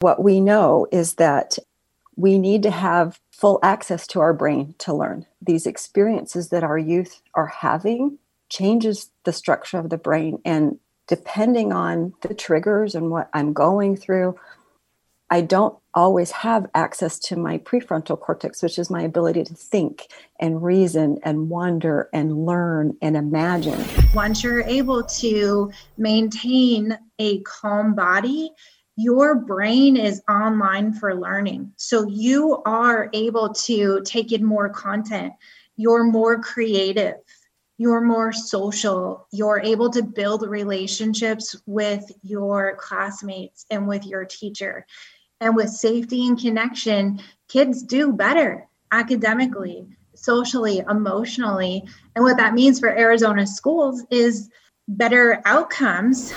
What we know is that we need to have full access to our brain to learn. These experiences that our youth are having changes the structure of the brain and depending on the triggers and what I'm going through, I don't always have access to my prefrontal cortex, which is my ability to think and reason and wonder and learn and imagine. Once you're able to maintain a calm body, your brain is online for learning. So you are able to take in more content. You're more creative. You're more social. You're able to build relationships with your classmates and with your teacher and with safety and connection, kids do better academically, socially, emotionally. And what that means for Arizona schools is better outcomes.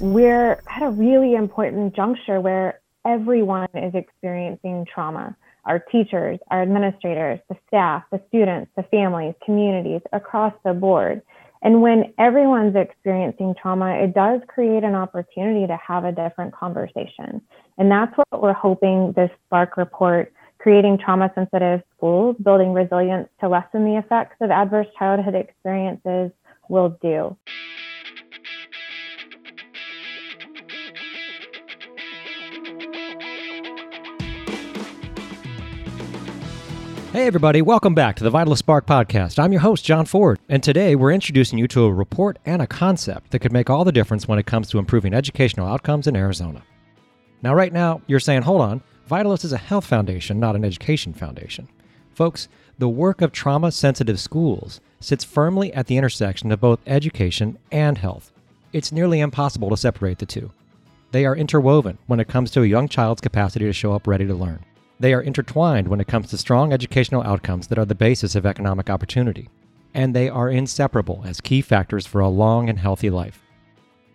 We're at a really important juncture where everyone is experiencing trauma our teachers, our administrators, the staff, the students, the families, communities across the board. And when everyone's experiencing trauma, it does create an opportunity to have a different conversation. And that's what we're hoping this Spark report, creating trauma sensitive schools, building resilience to lessen the effects of adverse childhood experiences will do. Hey, everybody, welcome back to the Vitalyst Spark podcast. I'm your host, John Ford, and today we're introducing you to a report and a concept that could make all the difference when it comes to improving educational outcomes in Arizona. Now, right now, you're saying, hold on, Vitalyst is a health foundation, not an education foundation. Folks, the work of trauma sensitive schools sits firmly at the intersection of both education and health. It's nearly impossible to separate the two. They are interwoven when it comes to a young child's capacity to show up ready to learn. They are intertwined when it comes to strong educational outcomes that are the basis of economic opportunity. And they are inseparable as key factors for a long and healthy life.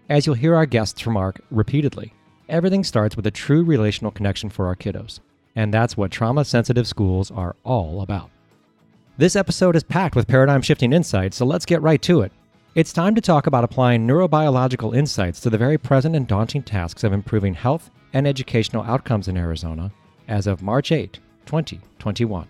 As you'll hear our guests remark repeatedly, everything starts with a true relational connection for our kiddos. And that's what trauma sensitive schools are all about. This episode is packed with paradigm shifting insights, so let's get right to it. It's time to talk about applying neurobiological insights to the very present and daunting tasks of improving health and educational outcomes in Arizona as of March 8, 2021.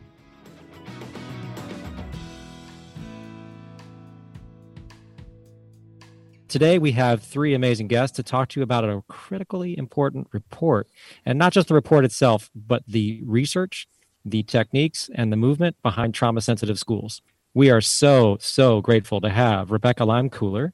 Today, we have three amazing guests to talk to you about a critically important report. And not just the report itself, but the research, the techniques, and the movement behind trauma sensitive schools. We are so, so grateful to have Rebecca Leimkuhler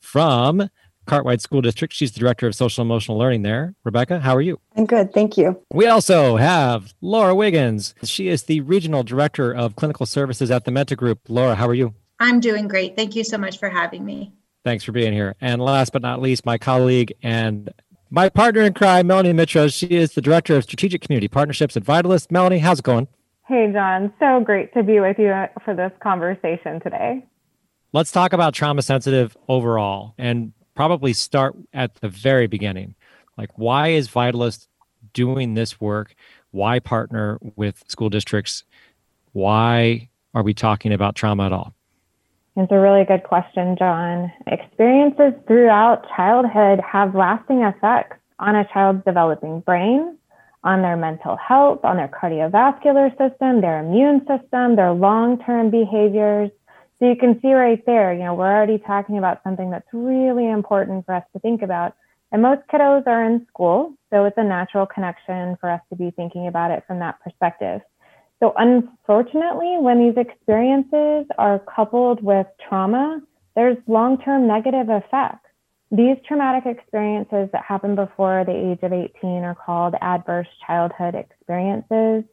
from Cartwright School District. She's the director of social emotional learning there. Rebecca, how are you? I'm good. Thank you. We also have Laura Wiggins. She is the regional director of clinical services at the Menta Group. Laura, how are you? I'm doing great. Thank you so much for having me. Thanks for being here. And last but not least, my colleague and my partner in crime, Melanie Mitros. She is the director of strategic community partnerships at Vitalyst. Melanie, how's it going? Hey, John. So great to be with you for this conversation today. Let's talk about trauma sensitive overall and probably start at the very beginning. Like, why is Vitalyst doing this work? Why partner with school districts? Why are we talking about trauma at all? It's a really good question, John. Experiences throughout childhood have lasting effects on a child's developing brain, on their mental health, on their cardiovascular system, their immune system, their long term behaviors, so you can see right there, you know, we're already talking about something that's really important for us to think about. And most kiddos are in school, so it's a natural connection for us to be thinking about it from that perspective. So unfortunately, when these experiences are coupled with trauma, there's long-term negative effects. These traumatic experiences that happen before the age of 18 are called adverse childhood experiences.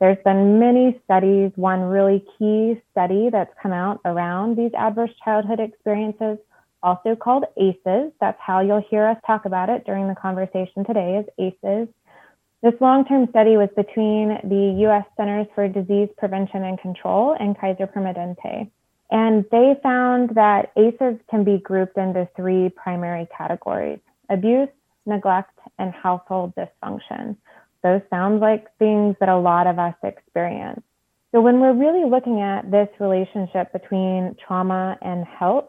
There's been many studies, one really key study that's come out around these adverse childhood experiences, also called ACEs. That's how you'll hear us talk about it during the conversation today is ACEs. This long-term study was between the U.S. Centers for Disease Prevention and Control and Kaiser Permanente. And they found that ACEs can be grouped into three primary categories, abuse, neglect, and household dysfunction. Those sound like things that a lot of us experience. So when we're really looking at this relationship between trauma and health,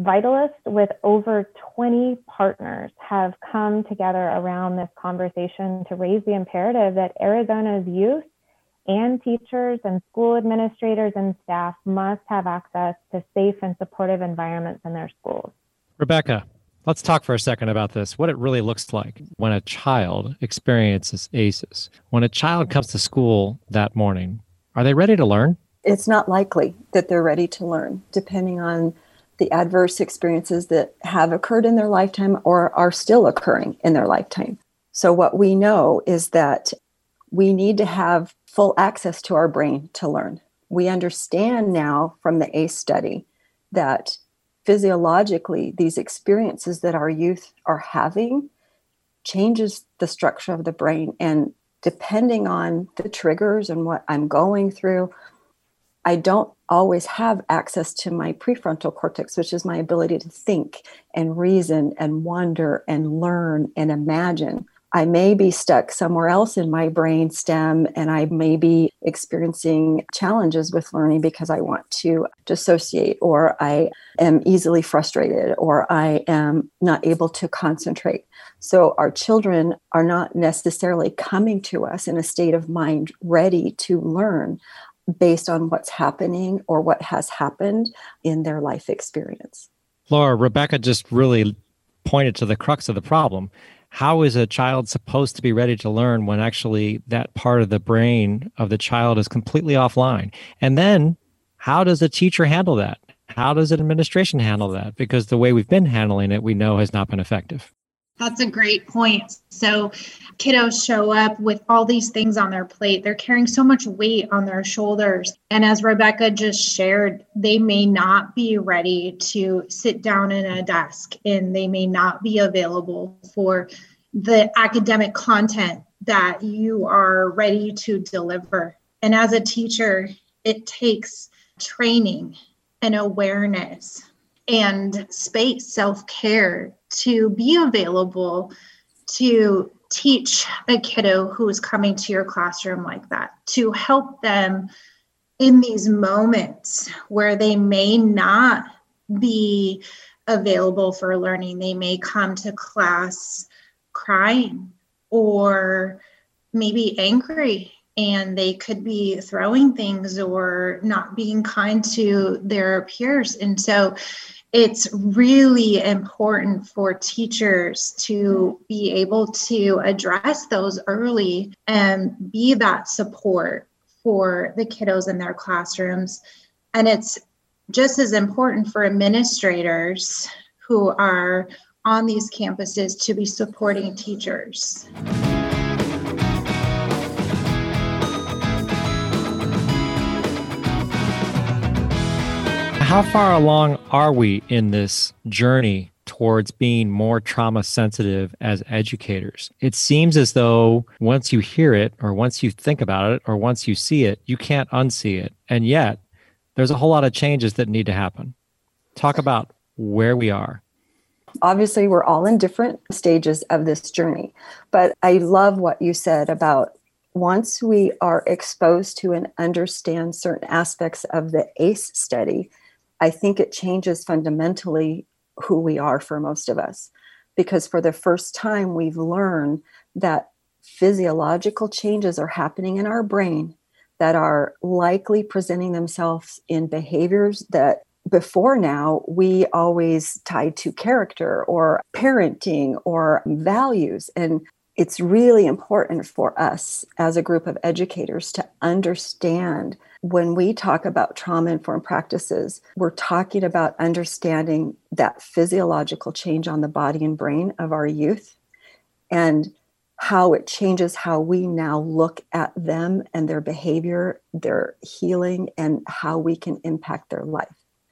Vitalyst with over 20 partners have come together around this conversation to raise the imperative that Arizona's youth and teachers and school administrators and staff must have access to safe and supportive environments in their schools. Rebecca, let's talk for a second about this what it really looks like when a child experiences ACEs. When a child comes to school that morning, are they ready to learn? It's not likely that they're ready to learn, depending on the adverse experiences that have occurred in their lifetime or are still occurring in their lifetime. So, what we know is that we need to have full access to our brain to learn. We understand now from the ACE study that physiologically, these experiences that our youth are having changes the structure of the brain. And depending on the triggers and what I'm going through, I don't always have access to my prefrontal cortex, which is my ability to think and reason and wonder and learn and imagine. I may be stuck somewhere else in my brain stem and I may be experiencing challenges with learning because I want to dissociate or I am easily frustrated or I am not able to concentrate. So our children are not necessarily coming to us in a state of mind ready to learn based on what's happening or what has happened in their life experience. Laura, Rebecca just really pointed to the crux of the problem. How is a child supposed to be ready to learn when actually that part of the brain of the child is completely offline? And then how does a teacher handle that? How does an administration handle that? Because the way we've been handling it, we know has not been effective. That's a great point. So, kiddos show up with all these things on their plate. They're carrying so much weight on their shoulders. And as Rebecca just shared, they may not be ready to sit down in a desk and they may not be available for the academic content that you are ready to deliver. And as a teacher, it takes training and awareness and space, self care to be available to teach a kiddo who is coming to your classroom like that, to help them in these moments where they may not be available for learning. They may come to class crying or maybe angry and they could be throwing things or not being kind to their peers. And so it's really important for teachers to be able to address those early and be that support for the kiddos in their classrooms. And it's just as important for administrators who are on these campuses to be supporting teachers. How far along are we in this journey towards being more trauma sensitive as educators? It seems as though once you hear it, or once you think about it, or once you see it, you can't unsee it. And yet, there's a whole lot of changes that need to happen. Talk about where we are. Obviously, we're all in different stages of this journey, but I love what you said about once we are exposed to and understand certain aspects of the ACE study, I think it changes fundamentally who we are for most of us. Because for the first time, we've learned that physiological changes are happening in our brain that are likely presenting themselves in behaviors that before now we always tied to character or parenting or values. And it's really important for us as a group of educators to understand when we talk about trauma informed practices, we're talking about understanding that physiological change on the body and brain of our youth and how it changes how we now look at them and their behavior, their healing, and how we can impact their life.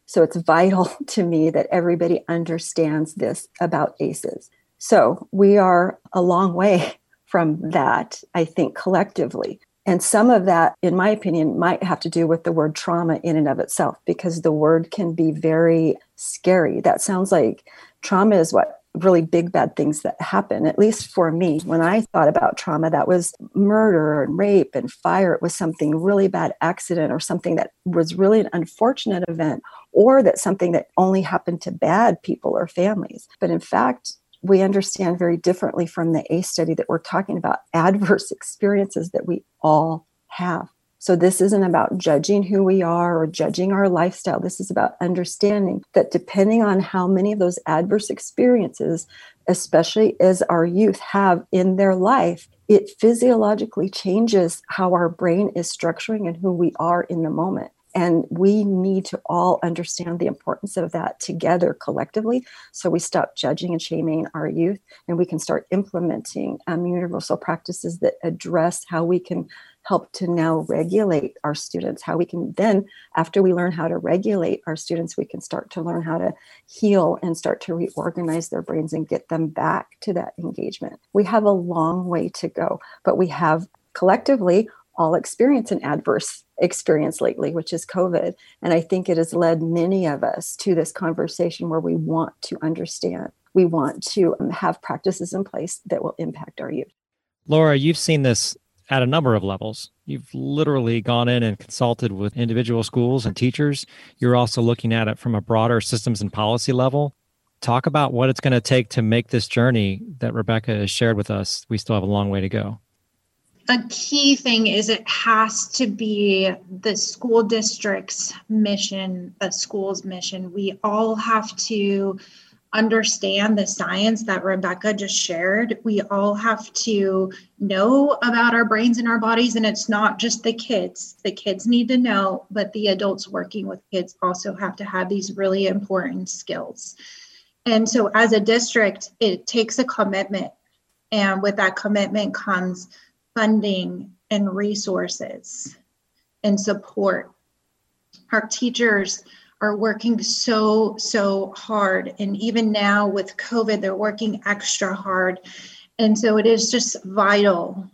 So it's vital to me that everybody understands this about ACEs. So we are a long way from that, I think, collectively. And some of that, in my opinion, might have to do with the word trauma in and of itself, because the word can be very scary. That sounds like trauma is what really big bad things that happen. At least for me, when I thought about trauma, that was murder and rape and fire. It was something really bad accident or something that was really an unfortunate event or that something that only happened to bad people or families. But in fact, we understand very differently from the ACE study that we're talking about adverse experiences that we all have. So, this isn't about judging who we are or judging our lifestyle. This is about understanding that depending on how many of those adverse experiences, especially as our youth have in their life, it physiologically changes how our brain is structuring and who we are in the moment. And we need to all understand the importance of that together collectively. So we stop judging and shaming our youth and we can start implementing um, universal practices that address how we can help to now regulate our students how we can then after we learn how to regulate our students we can start to learn how to heal and start to reorganize their brains and get them back to that engagement. We have a long way to go but we have collectively all experience an adverse experience lately which is covid and i think it has led many of us to this conversation where we want to understand we want to um, have practices in place that will impact our youth laura you've seen this at a number of levels. You've literally gone in and consulted with individual schools and teachers. You're also looking at it from a broader systems and policy level. Talk about what it's going to take to make this journey that Rebecca has shared with us. We still have a long way to go. A key thing is it has to be the school district's mission, the school's mission. We all have to understand the science that Rebecca just shared. We all have to know about our brains and our bodies, and it's not just the kids. The kids need to know, but the adults working with kids also have to have these really important skills. And so, as a district, it takes a commitment. And with that commitment comes funding and resources and support. Our teachers are working so, so hard. And even now with COVID, they're working extra hard. And so it is just vital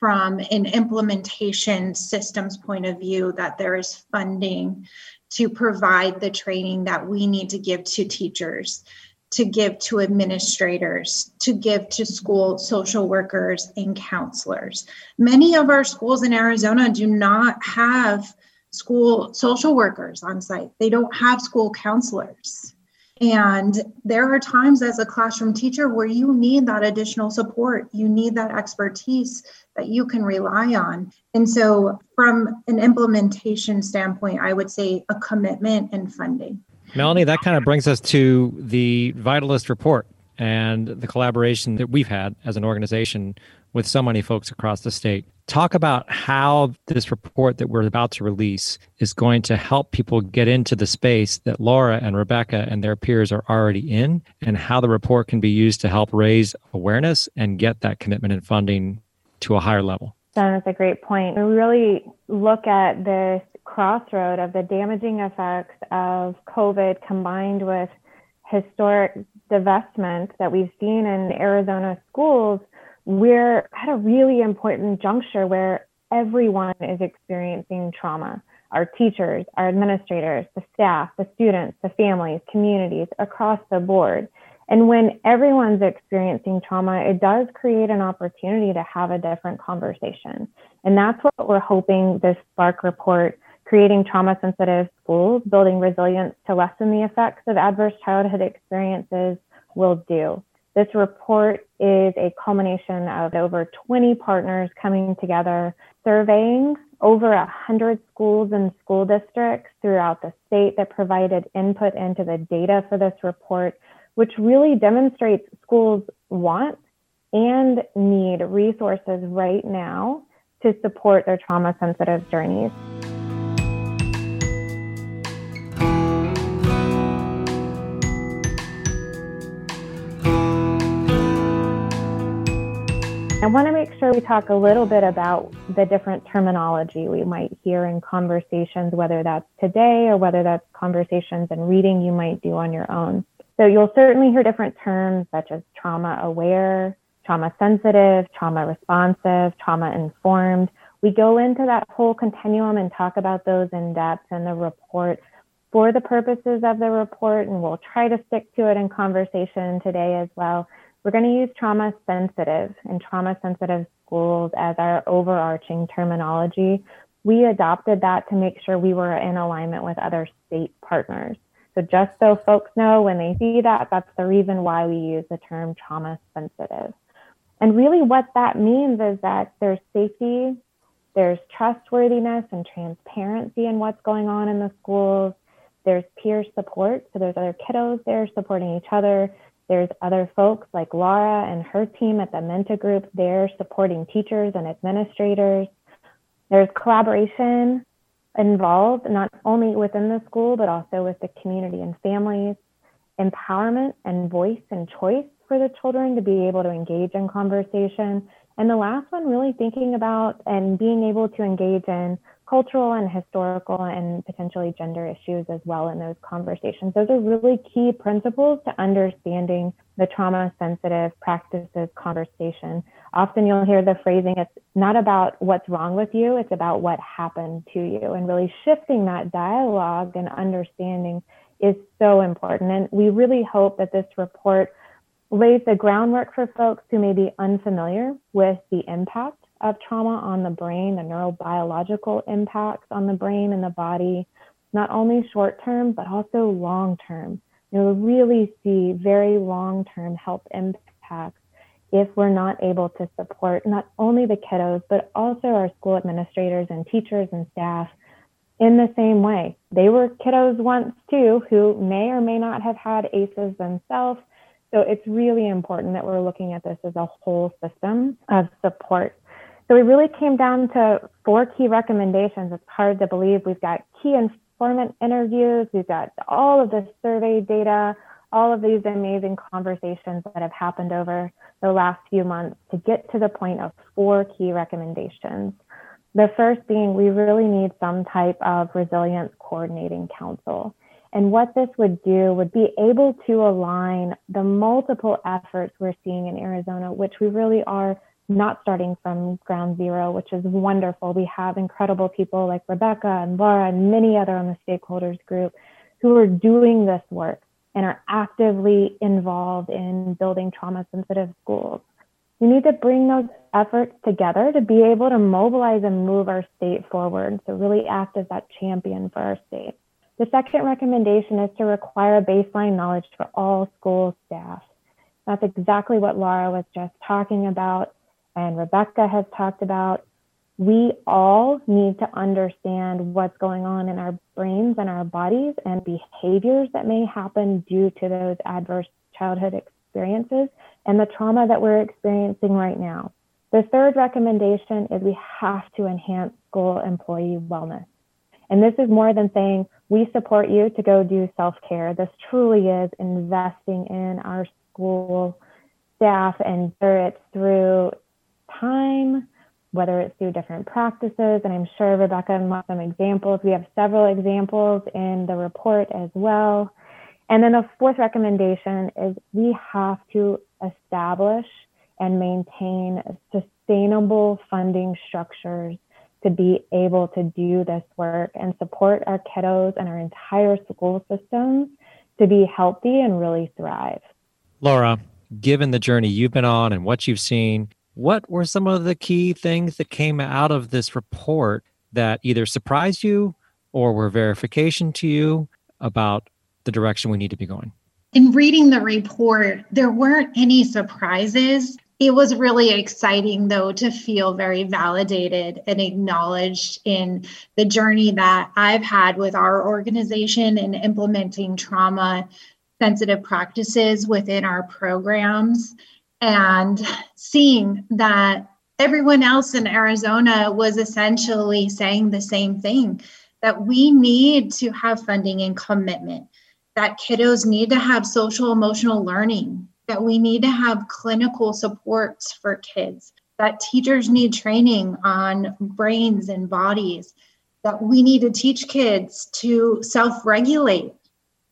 from an implementation systems point of view that there is funding to provide the training that we need to give to teachers to give to administrators, to give to school social workers and counselors. Many of our schools in Arizona do not have school social workers on site, they don't have school counselors. And there are times as a classroom teacher where you need that additional support. You need that expertise that you can rely on. And so, from an implementation standpoint, I would say a commitment and funding. Melanie, that kind of brings us to the Vitalyst report and the collaboration that we've had as an organization with so many folks across the state. Talk about how this report that we're about to release is going to help people get into the space that Laura and Rebecca and their peers are already in, and how the report can be used to help raise awareness and get that commitment and funding to a higher level. That's a great point. We really look at this crossroad of the damaging effects of COVID combined with historic divestment that we've seen in Arizona schools we're at a really important juncture where everyone is experiencing trauma our teachers, our administrators, the staff, the students, the families, communities across the board. And when everyone's experiencing trauma, it does create an opportunity to have a different conversation. And that's what we're hoping this Spark report, creating trauma sensitive schools, building resilience to lessen the effects of adverse childhood experiences, will do. This report is a culmination of over 20 partners coming together, surveying over 100 schools and school districts throughout the state that provided input into the data for this report, which really demonstrates schools want and need resources right now to support their trauma sensitive journeys. I want to make sure we talk a little bit about the different terminology we might hear in conversations, whether that's today or whether that's conversations and reading you might do on your own. So you'll certainly hear different terms such as trauma aware, trauma sensitive, trauma responsive, trauma informed. We go into that whole continuum and talk about those in depth in the report. for the purposes of the report, and we'll try to stick to it in conversation today as well, we're going to use trauma sensitive and trauma sensitive schools as our overarching terminology. We adopted that to make sure we were in alignment with other state partners. So just so folks know when they see that, that's the reason why we use the term trauma sensitive. And really what that means is that there's safety, there's trustworthiness and transparency in what's going on in the schools. There's peer support. So there's other kiddos there supporting each other. There's other folks like Laura and her team at the Menta Group there supporting teachers and administrators. There's collaboration involved, not only within the school, but also with the community and families, empowerment and voice and choice for the children to be able to engage in conversation. And the last one, really thinking about and being able to engage in cultural and historical and potentially gender issues as well in those conversations. Those are really key principles to understanding the trauma sensitive practices conversation. Often you'll hear the phrasing, it's not about what's wrong with you, it's about what happened to you. And really shifting that dialogue and understanding is so important. And we really hope that this report lays the groundwork for folks who may be unfamiliar with the impact of trauma on the brain, the neurobiological impacts on the brain and the body, not only short term, but also long term. You'll really see very long term health impacts if we're not able to support not only the kiddos, but also our school administrators and teachers and staff in the same way. They were kiddos once too, who may or may not have had ACEs themselves. So it's really important that we're looking at this as a whole system of support so we really came down to four key recommendations. It's hard to believe we've got key informant interviews, we've got all of this survey data, all of these amazing conversations that have happened over the last few months to get to the point of four key recommendations. The first being we really need some type of resilience coordinating council. And what this would do would be able to align the multiple efforts we're seeing in Arizona, which we really are not starting from ground zero, which is wonderful. We have incredible people like Rebecca and Laura and many other on the stakeholders group who are doing this work and are actively involved in building trauma sensitive schools. We need to bring those efforts together to be able to mobilize and move our state forward. So really act as that champion for our state. The second recommendation is to require baseline knowledge for all school staff. That's exactly what Laura was just talking about and Rebecca has talked about, we all need to understand what's going on in our brains and our bodies and behaviors that may happen due to those adverse childhood experiences and the trauma that we're experiencing right now. The third recommendation is we have to enhance school employee wellness. And this is more than saying we support you to go do self care. This truly is investing in our school staff and it's through time, whether it's through different practices. And I'm sure Rebecca wants some examples. We have several examples in the report as well. And then the fourth recommendation is we have to establish and maintain sustainable funding structures to be able to do this work and support our kiddos and our entire school systems to be healthy and really thrive. Laura, given the journey you've been on and what you've seen, what were some of the key things that came out of this report that either surprised you or were verification to you about the direction we need to be going? In reading the report, there weren't any surprises. It was really exciting, though, to feel very validated and acknowledged in the journey that I've had with our organization in implementing trauma sensitive practices within our programs and seeing that everyone else in Arizona was essentially saying the same thing that we need to have funding and commitment, that kiddos need to have social emotional learning, that we need to have clinical supports for kids, that teachers need training on brains and bodies, that we need to teach kids to self regulate.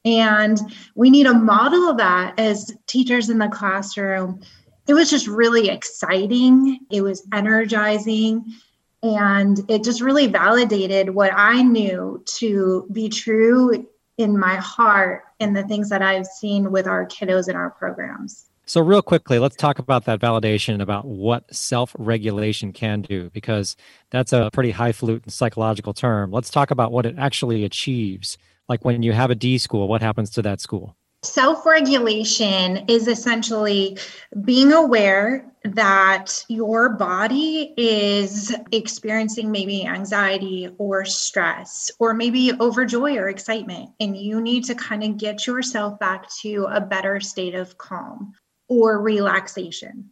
And we need to model of that as teachers in the classroom it was just really exciting. It was energizing. And it just really validated what I knew to be true in my heart and the things that I've seen with our kiddos in our programs. So, real quickly, let's talk about that validation about what self regulation can do, because that's a pretty highfalutin psychological term. Let's talk about what it actually achieves. Like when you have a D school, what happens to that school? Self regulation is essentially being aware that your body is experiencing maybe anxiety or stress or maybe overjoy or excitement, and you need to kind of get yourself back to a better state of calm or relaxation.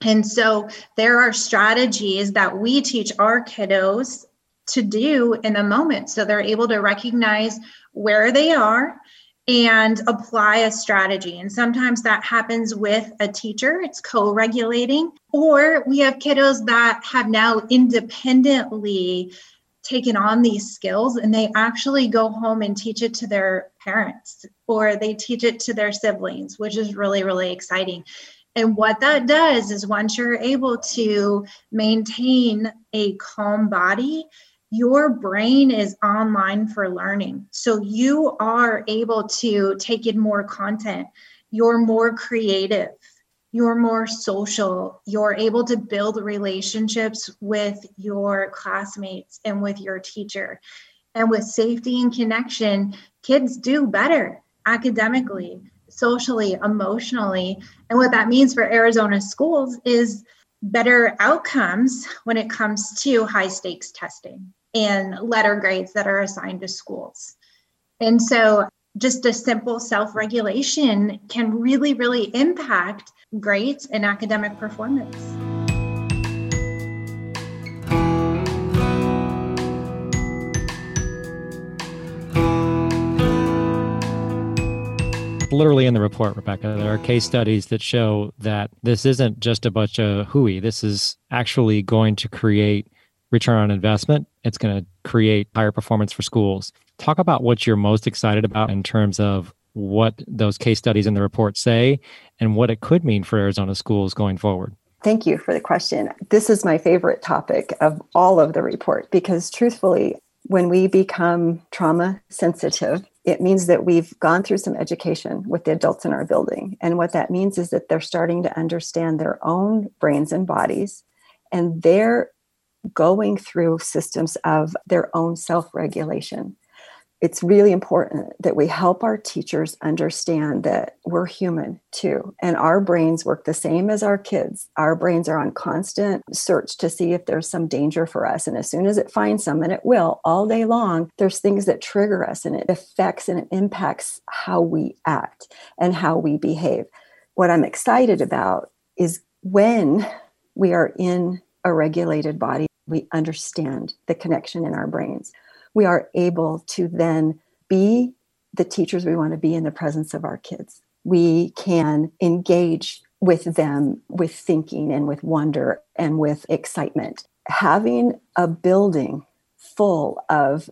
And so there are strategies that we teach our kiddos to do in the moment. So they're able to recognize where they are and apply a strategy. And sometimes that happens with a teacher, it's co regulating, or we have kiddos that have now independently taken on these skills and they actually go home and teach it to their parents or they teach it to their siblings, which is really, really exciting. And what that does is once you're able to maintain a calm body, your brain is online for learning. So you are able to take in more content. You're more creative you're more social, you're able to build relationships with your classmates and with your teacher. And with safety and connection, kids do better academically, socially, emotionally. And what that means for Arizona schools is better outcomes when it comes to high stakes testing and letter grades that are assigned to schools. And so, just a simple self regulation can really, really impact grades and academic performance. literally in the report, Rebecca, there are case studies that show that this isn't just a bunch of hooey. This is actually going to create return on investment. It's going to create higher performance for schools. Talk about what you're most excited about in terms of what those case studies in the report say and what it could mean for Arizona schools going forward. Thank you for the question. This is my favorite topic of all of the report because, truthfully, when we become trauma sensitive, it means that we've gone through some education with the adults in our building. And what that means is that they're starting to understand their own brains and bodies, and they're going through systems of their own self regulation it's really important that we help our teachers understand that we're human too and our brains work the same as our kids. Our brains are on constant search to see if there's some danger for us and as soon as it finds some and it will all day long there's things that trigger us and it affects and it impacts how we act and how we behave. What i'm excited about is when we are in a regulated body we understand the connection in our brains we are able to then be the teachers we want to be in the presence of our kids. We can engage with them with thinking and with wonder and with excitement. Having a building full of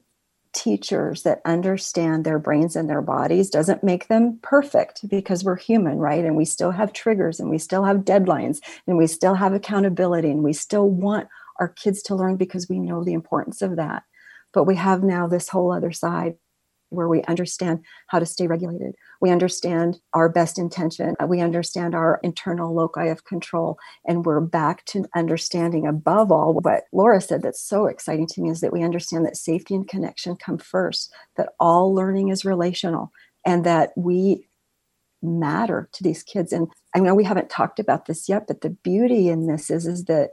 teachers that understand their brains and their bodies doesn't make them perfect because we're human, right? And we still have triggers and we still have deadlines and we still have accountability and we still want our kids to learn because we know the importance of that. But we have now this whole other side where we understand how to stay regulated. We understand our best intention. We understand our internal loci of control. And we're back to understanding, above all, what Laura said that's so exciting to me is that we understand that safety and connection come first, that all learning is relational, and that we matter to these kids. And I know we haven't talked about this yet, but the beauty in this is, is that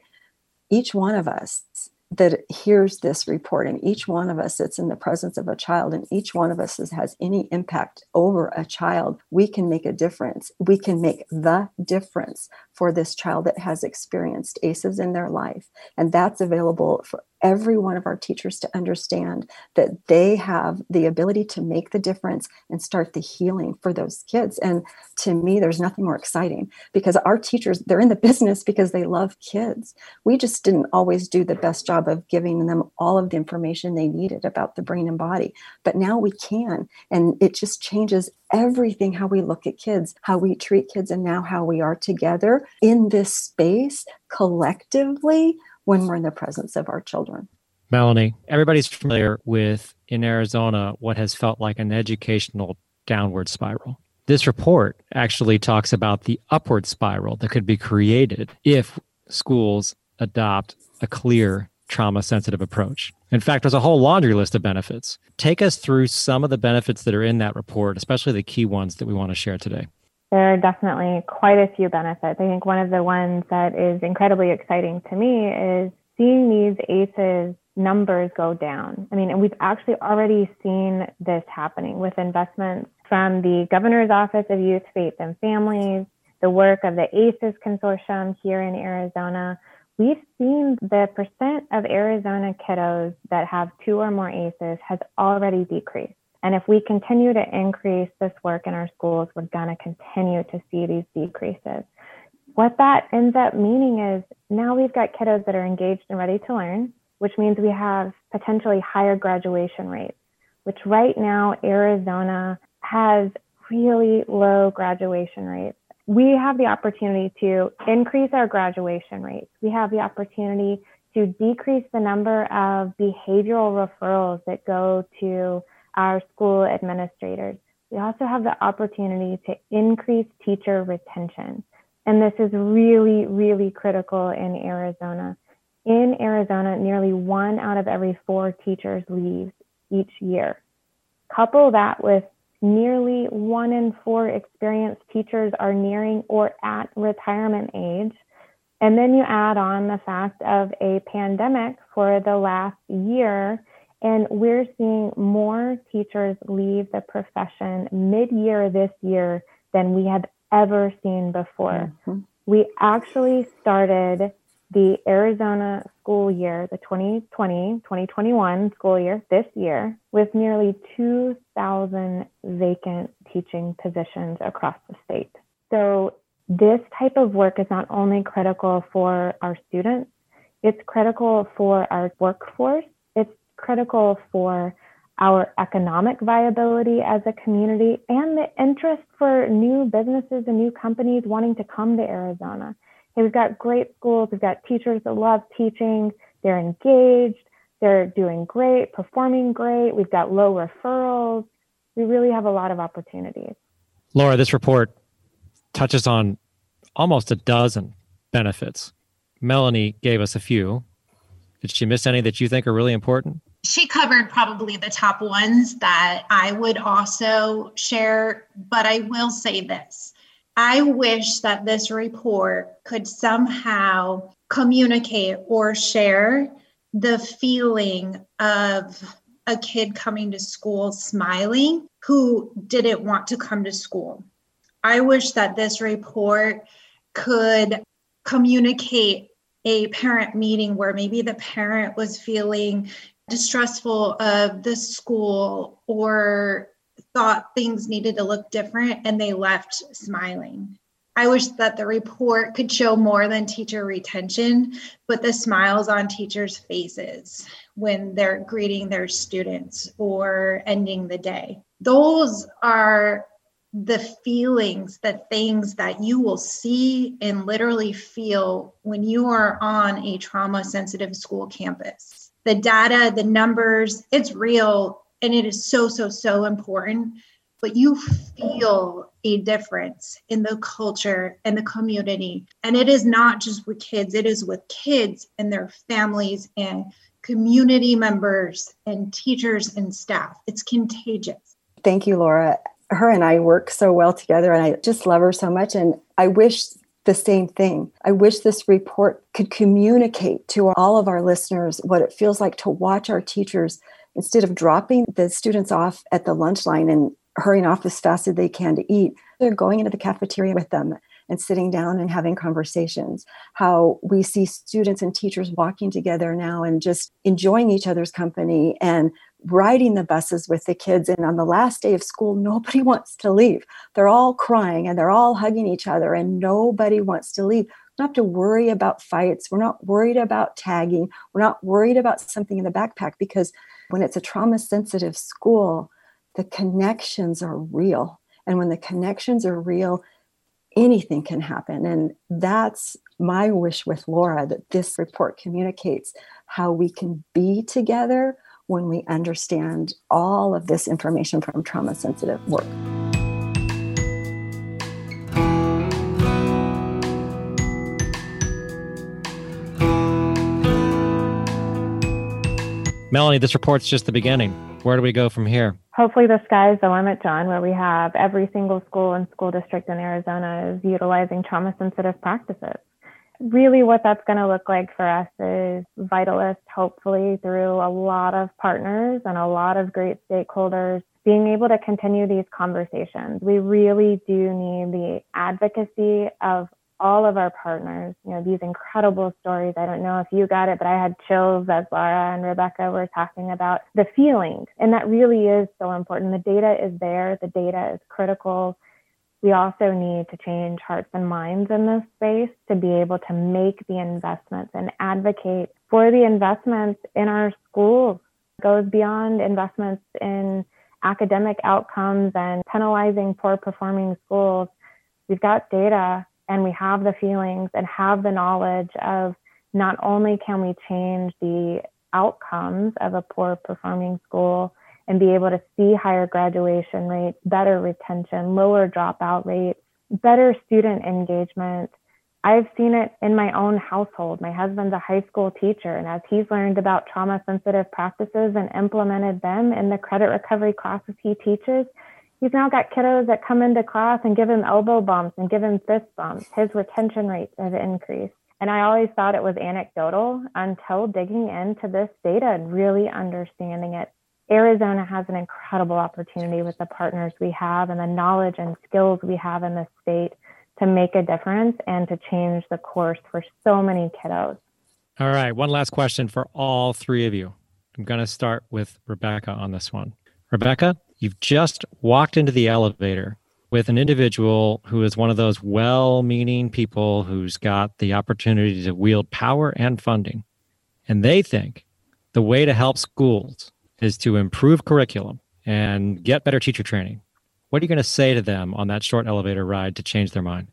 each one of us that hears this report and each one of us that's in the presence of a child and each one of us has any impact over a child we can make a difference. We can make the difference for this child that has experienced aces in their life and that's available for every one of our teachers to understand that they have the ability to make the difference and start the healing for those kids. And to me, there's nothing more exciting because our teachers, they're in the business because they love kids. We just didn't always do the best job of giving them all of the information they needed about the brain and body. But now we can. And it just changes everything how we look at kids, how we treat kids, and now how we are together in this space collectively when we're in the presence of our children. Melanie, everybody's familiar with in Arizona what has felt like an educational downward spiral. This report actually talks about the upward spiral that could be created if schools adopt a clear trauma sensitive approach. In fact, there's a whole laundry list of benefits. Take us through some of the benefits that are in that report, especially the key ones that we want to share today. There are definitely quite a few benefits. I think one of the ones that is incredibly exciting to me is seeing these ACEs numbers go down. I mean, and we've actually already seen this happening with investments from the Governor's Office of Youth, Faith, and Families, the work of the ACEs Consortium here in Arizona. We've seen the percent of Arizona kiddos that have two or more ACEs has already decreased. And if we continue to increase this work in our schools, we're going to continue to see these decreases. What that ends up meaning is now we've got kiddos that are engaged and ready to learn, which means we have potentially higher graduation rates, which right now Arizona has really low graduation rates. We have the opportunity to increase our graduation rates. We have the opportunity to decrease the number of behavioral referrals that go to our school administrators. We also have the opportunity to increase teacher retention. And this is really, really critical in Arizona. In Arizona, nearly one out of every four teachers leaves each year. Couple that with nearly one in four experienced teachers are nearing or at retirement age. And then you add on the fact of a pandemic for the last year and we're seeing more teachers leave the profession mid year this year than we have ever seen before. Mm-hmm. We actually started the Arizona school year, the 2020 2021 school year, this year, with nearly 2,000 vacant teaching positions across the state. So, this type of work is not only critical for our students, it's critical for our workforce critical for our economic viability as a community and the interest for new businesses and new companies wanting to come to Arizona. Hey, we've got great schools, we've got teachers that love teaching, they're engaged, they're doing great, performing great, we've got low referrals. We really have a lot of opportunities. Laura, this report touches on almost a dozen benefits. Melanie gave us a few. Did she miss any that you think are really important? She covered probably the top ones that I would also share, but I will say this. I wish that this report could somehow communicate or share the feeling of a kid coming to school smiling who didn't want to come to school. I wish that this report could communicate a parent meeting where maybe the parent was feeling distrustful of the school or thought things needed to look different and they left smiling. I wish that the report could show more than teacher retention, but the smiles on teachers' faces when they're greeting their students or ending the day. Those are the feelings, the things that you will see and literally feel when you are on a trauma sensitive school campus the data, the numbers, it's real and it is so, so, so important. But you feel a difference in the culture and the community. And it is not just with kids, it is with kids and their families and community members and teachers and staff. It's contagious. Thank you, Laura. Her and I work so well together, and I just love her so much. And I wish the same thing. I wish this report could communicate to all of our listeners what it feels like to watch our teachers instead of dropping the students off at the lunch line and hurrying off as fast as they can to eat. They're going into the cafeteria with them and sitting down and having conversations. How we see students and teachers walking together now and just enjoying each other's company and riding the buses with the kids. And on the last day of school, nobody wants to leave. They're all crying and they're all hugging each other, and nobody wants to leave. We don't have to worry about fights. We're not worried about tagging. We're not worried about something in the backpack because when it's a trauma sensitive school, the connections are real. And when the connections are real, anything can happen. And that's my wish with Laura that this report communicates how we can be together when we understand all of this information from trauma sensitive work. Melanie, this report's just the beginning. Where do we go from here? Hopefully, the sky's the limit, John, where we have every single school and school district in Arizona is utilizing trauma sensitive practices. Really, what that's going to look like for us is Vitalyst, hopefully, through a lot of partners and a lot of great stakeholders, being able to continue these conversations. We really do need the advocacy of all of our partners, you know, these incredible stories. I don't know if you got it, but I had chills as Laura and Rebecca were talking about the feeling. And that really is so important. The data is there, the data is critical. We also need to change hearts and minds in this space to be able to make the investments and advocate for the investments in our schools. It goes beyond investments in academic outcomes and penalizing poor performing schools. We've got data and we have the feelings and have the knowledge of not only can we change the outcomes of a poor performing school and be able to see higher graduation rates, better retention, lower dropout rates, better student engagement. I've seen it in my own household. My husband's a high school teacher, and as he's learned about trauma sensitive practices and implemented them in the credit recovery classes he teaches, He's now got kiddos that come into class and give him elbow bumps and give him fist bumps. His retention rates have increased. And I always thought it was anecdotal until digging into this data and really understanding it. Arizona has an incredible opportunity with the partners we have and the knowledge and skills we have in the state to make a difference and to change the course for so many kiddos. All right. One last question for all three of you. I'm going to start with Rebecca on this one. Rebecca, You've just walked into the elevator with an individual who is one of those well meaning people who's got the opportunity to wield power and funding. And they think the way to help schools is to improve curriculum and get better teacher training. What are you going to say to them on that short elevator ride to change their mind?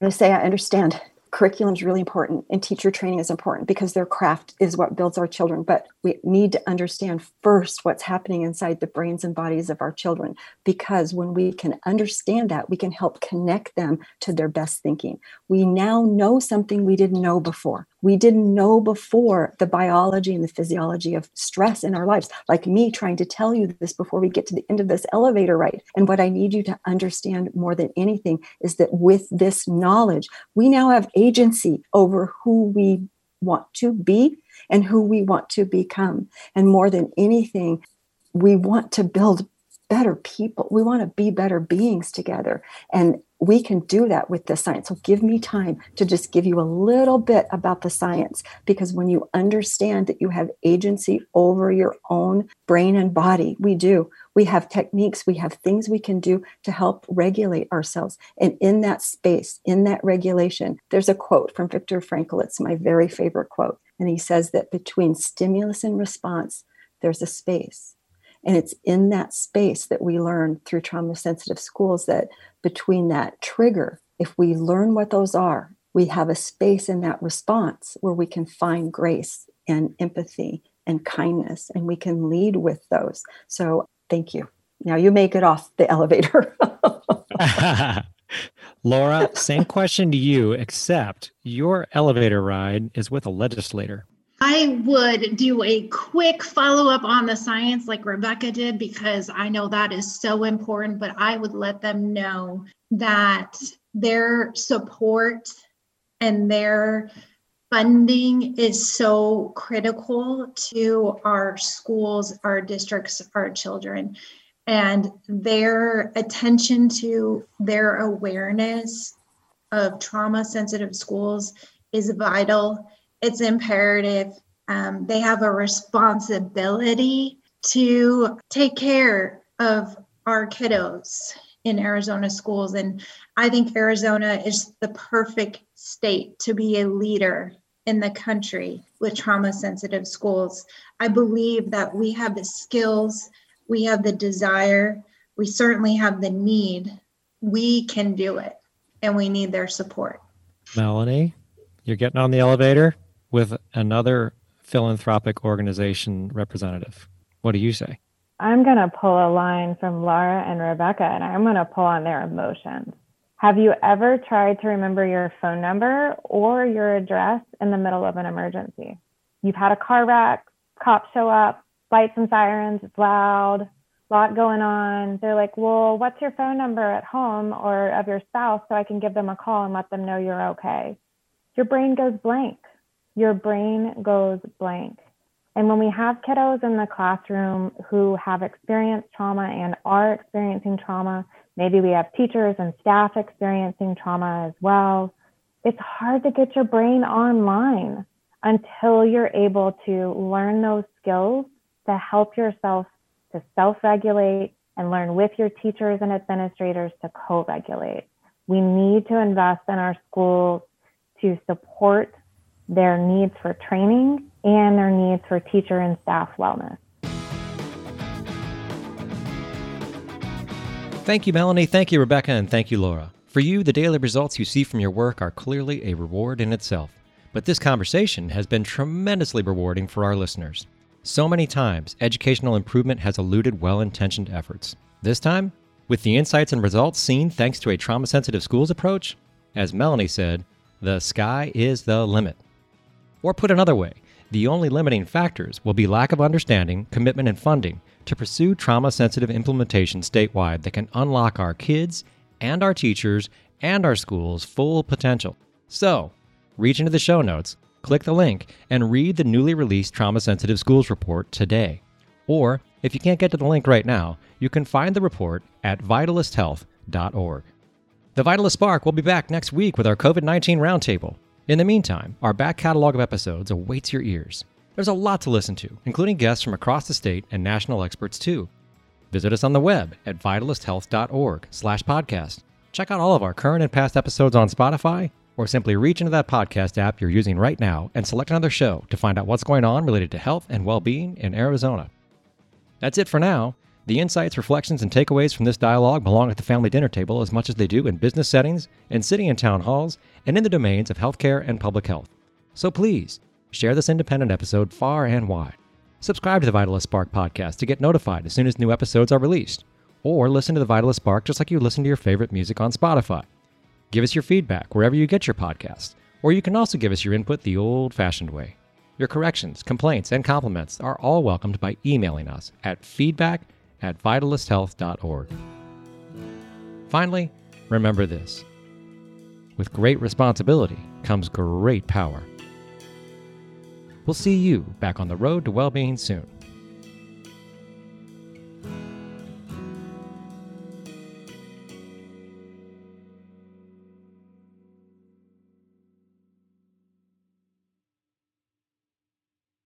I'm going to say, I understand curriculum is really important and teacher training is important because their craft is what builds our children but we need to understand first what's happening inside the brains and bodies of our children because when we can understand that we can help connect them to their best thinking we now know something we didn't know before we didn't know before the biology and the physiology of stress in our lives like me trying to tell you this before we get to the end of this elevator ride and what i need you to understand more than anything is that with this knowledge we now have agency over who we want to be and who we want to become. And more than anything, we want to build better people. We want to be better beings together. And we can do that with the science. So give me time to just give you a little bit about the science because when you understand that you have agency over your own brain and body, we do. We have techniques, we have things we can do to help regulate ourselves. And in that space, in that regulation, there's a quote from Viktor Frankl. It's my very favorite quote. And he says that between stimulus and response, there's a space. And it's in that space that we learn through trauma sensitive schools that between that trigger, if we learn what those are, we have a space in that response where we can find grace and empathy and kindness, and we can lead with those. So thank you. Now you make it off the elevator. Laura, same question to you, except your elevator ride is with a legislator. I would do a quick follow up on the science like Rebecca did because I know that is so important, but I would let them know that their support and their funding is so critical to our schools, our districts, our children. And their attention to their awareness of trauma sensitive schools is vital it's imperative. Um, they have a responsibility to take care of our kiddos in Arizona schools. And I think Arizona is the perfect state to be a leader in the country with trauma sensitive schools. I believe that we have the skills, we have the desire, we certainly have the need. We can do it, and we need their support. Melanie? You're getting on the elevator with another philanthropic organization representative. What do you say? I'm going to pull a line from Laura and Rebecca, and I'm going to pull on their emotions. Have you ever tried to remember your phone number or your address in the middle of an emergency? You've had a car wreck, cops show up, lights and sirens, it's loud, lot going on. They're like, well, what's your phone number at home or of your spouse so I can give them a call and let them know you're okay? Your brain goes blank. Your brain goes blank. And when we have kiddos in the classroom who have experienced trauma and are experiencing trauma, maybe we have teachers and staff experiencing trauma as well, it's hard to get your brain online until you're able to learn those skills to help yourself to self regulate and learn with your teachers and administrators to co regulate. We need to invest in our schools to support their needs for training and their needs for teacher and staff wellness. Thank you, Melanie. Thank you, Rebecca. And thank you, Laura. For you, the daily results you see from your work are clearly a reward in itself. But this conversation has been tremendously rewarding for our listeners. So many times, educational improvement has eluded well intentioned efforts. This time, with the insights and results seen thanks to a trauma sensitive schools approach, as Melanie said, the sky is the limit. Or put another way, the only limiting factors will be lack of understanding, commitment, and funding to pursue trauma sensitive implementation statewide that can unlock our kids and our teachers and our schools' full potential. So, reach into the show notes click the link and read the newly released Trauma Sensitive Schools Report today. Or, if you can't get to the link right now, you can find the report at vitalysthealth.org. The Vitalyst Spark will be back next week with our COVID 19 roundtable. In the meantime, our back catalog of episodes awaits your ears. There's a lot to listen to, including guests from across the state and national experts too. Visit us on the web at vitalysthealth.org slash podcast. Check out all of our current and past episodes on Spotify or simply reach into that podcast app you're using right now and select another show to find out what's going on related to health and well being in Arizona. That's it for now. The insights, reflections, and takeaways from this dialogue belong at the family dinner table as much as they do in business settings, in city and town halls, and in the domains of healthcare and public health. So please, share this independent episode far and wide. Subscribe to the Vitalyst Spark podcast to get notified as soon as new episodes are released, or listen to the Vitalyst Spark just like you listen to your favorite music on Spotify. Give us your feedback wherever you get your podcast, or you can also give us your input the old fashioned way. Your corrections, complaints, and compliments are all welcomed by emailing us at feedback at vitalysthealth.org. Finally, remember this with great responsibility comes great power. We'll see you back on the road to well being soon.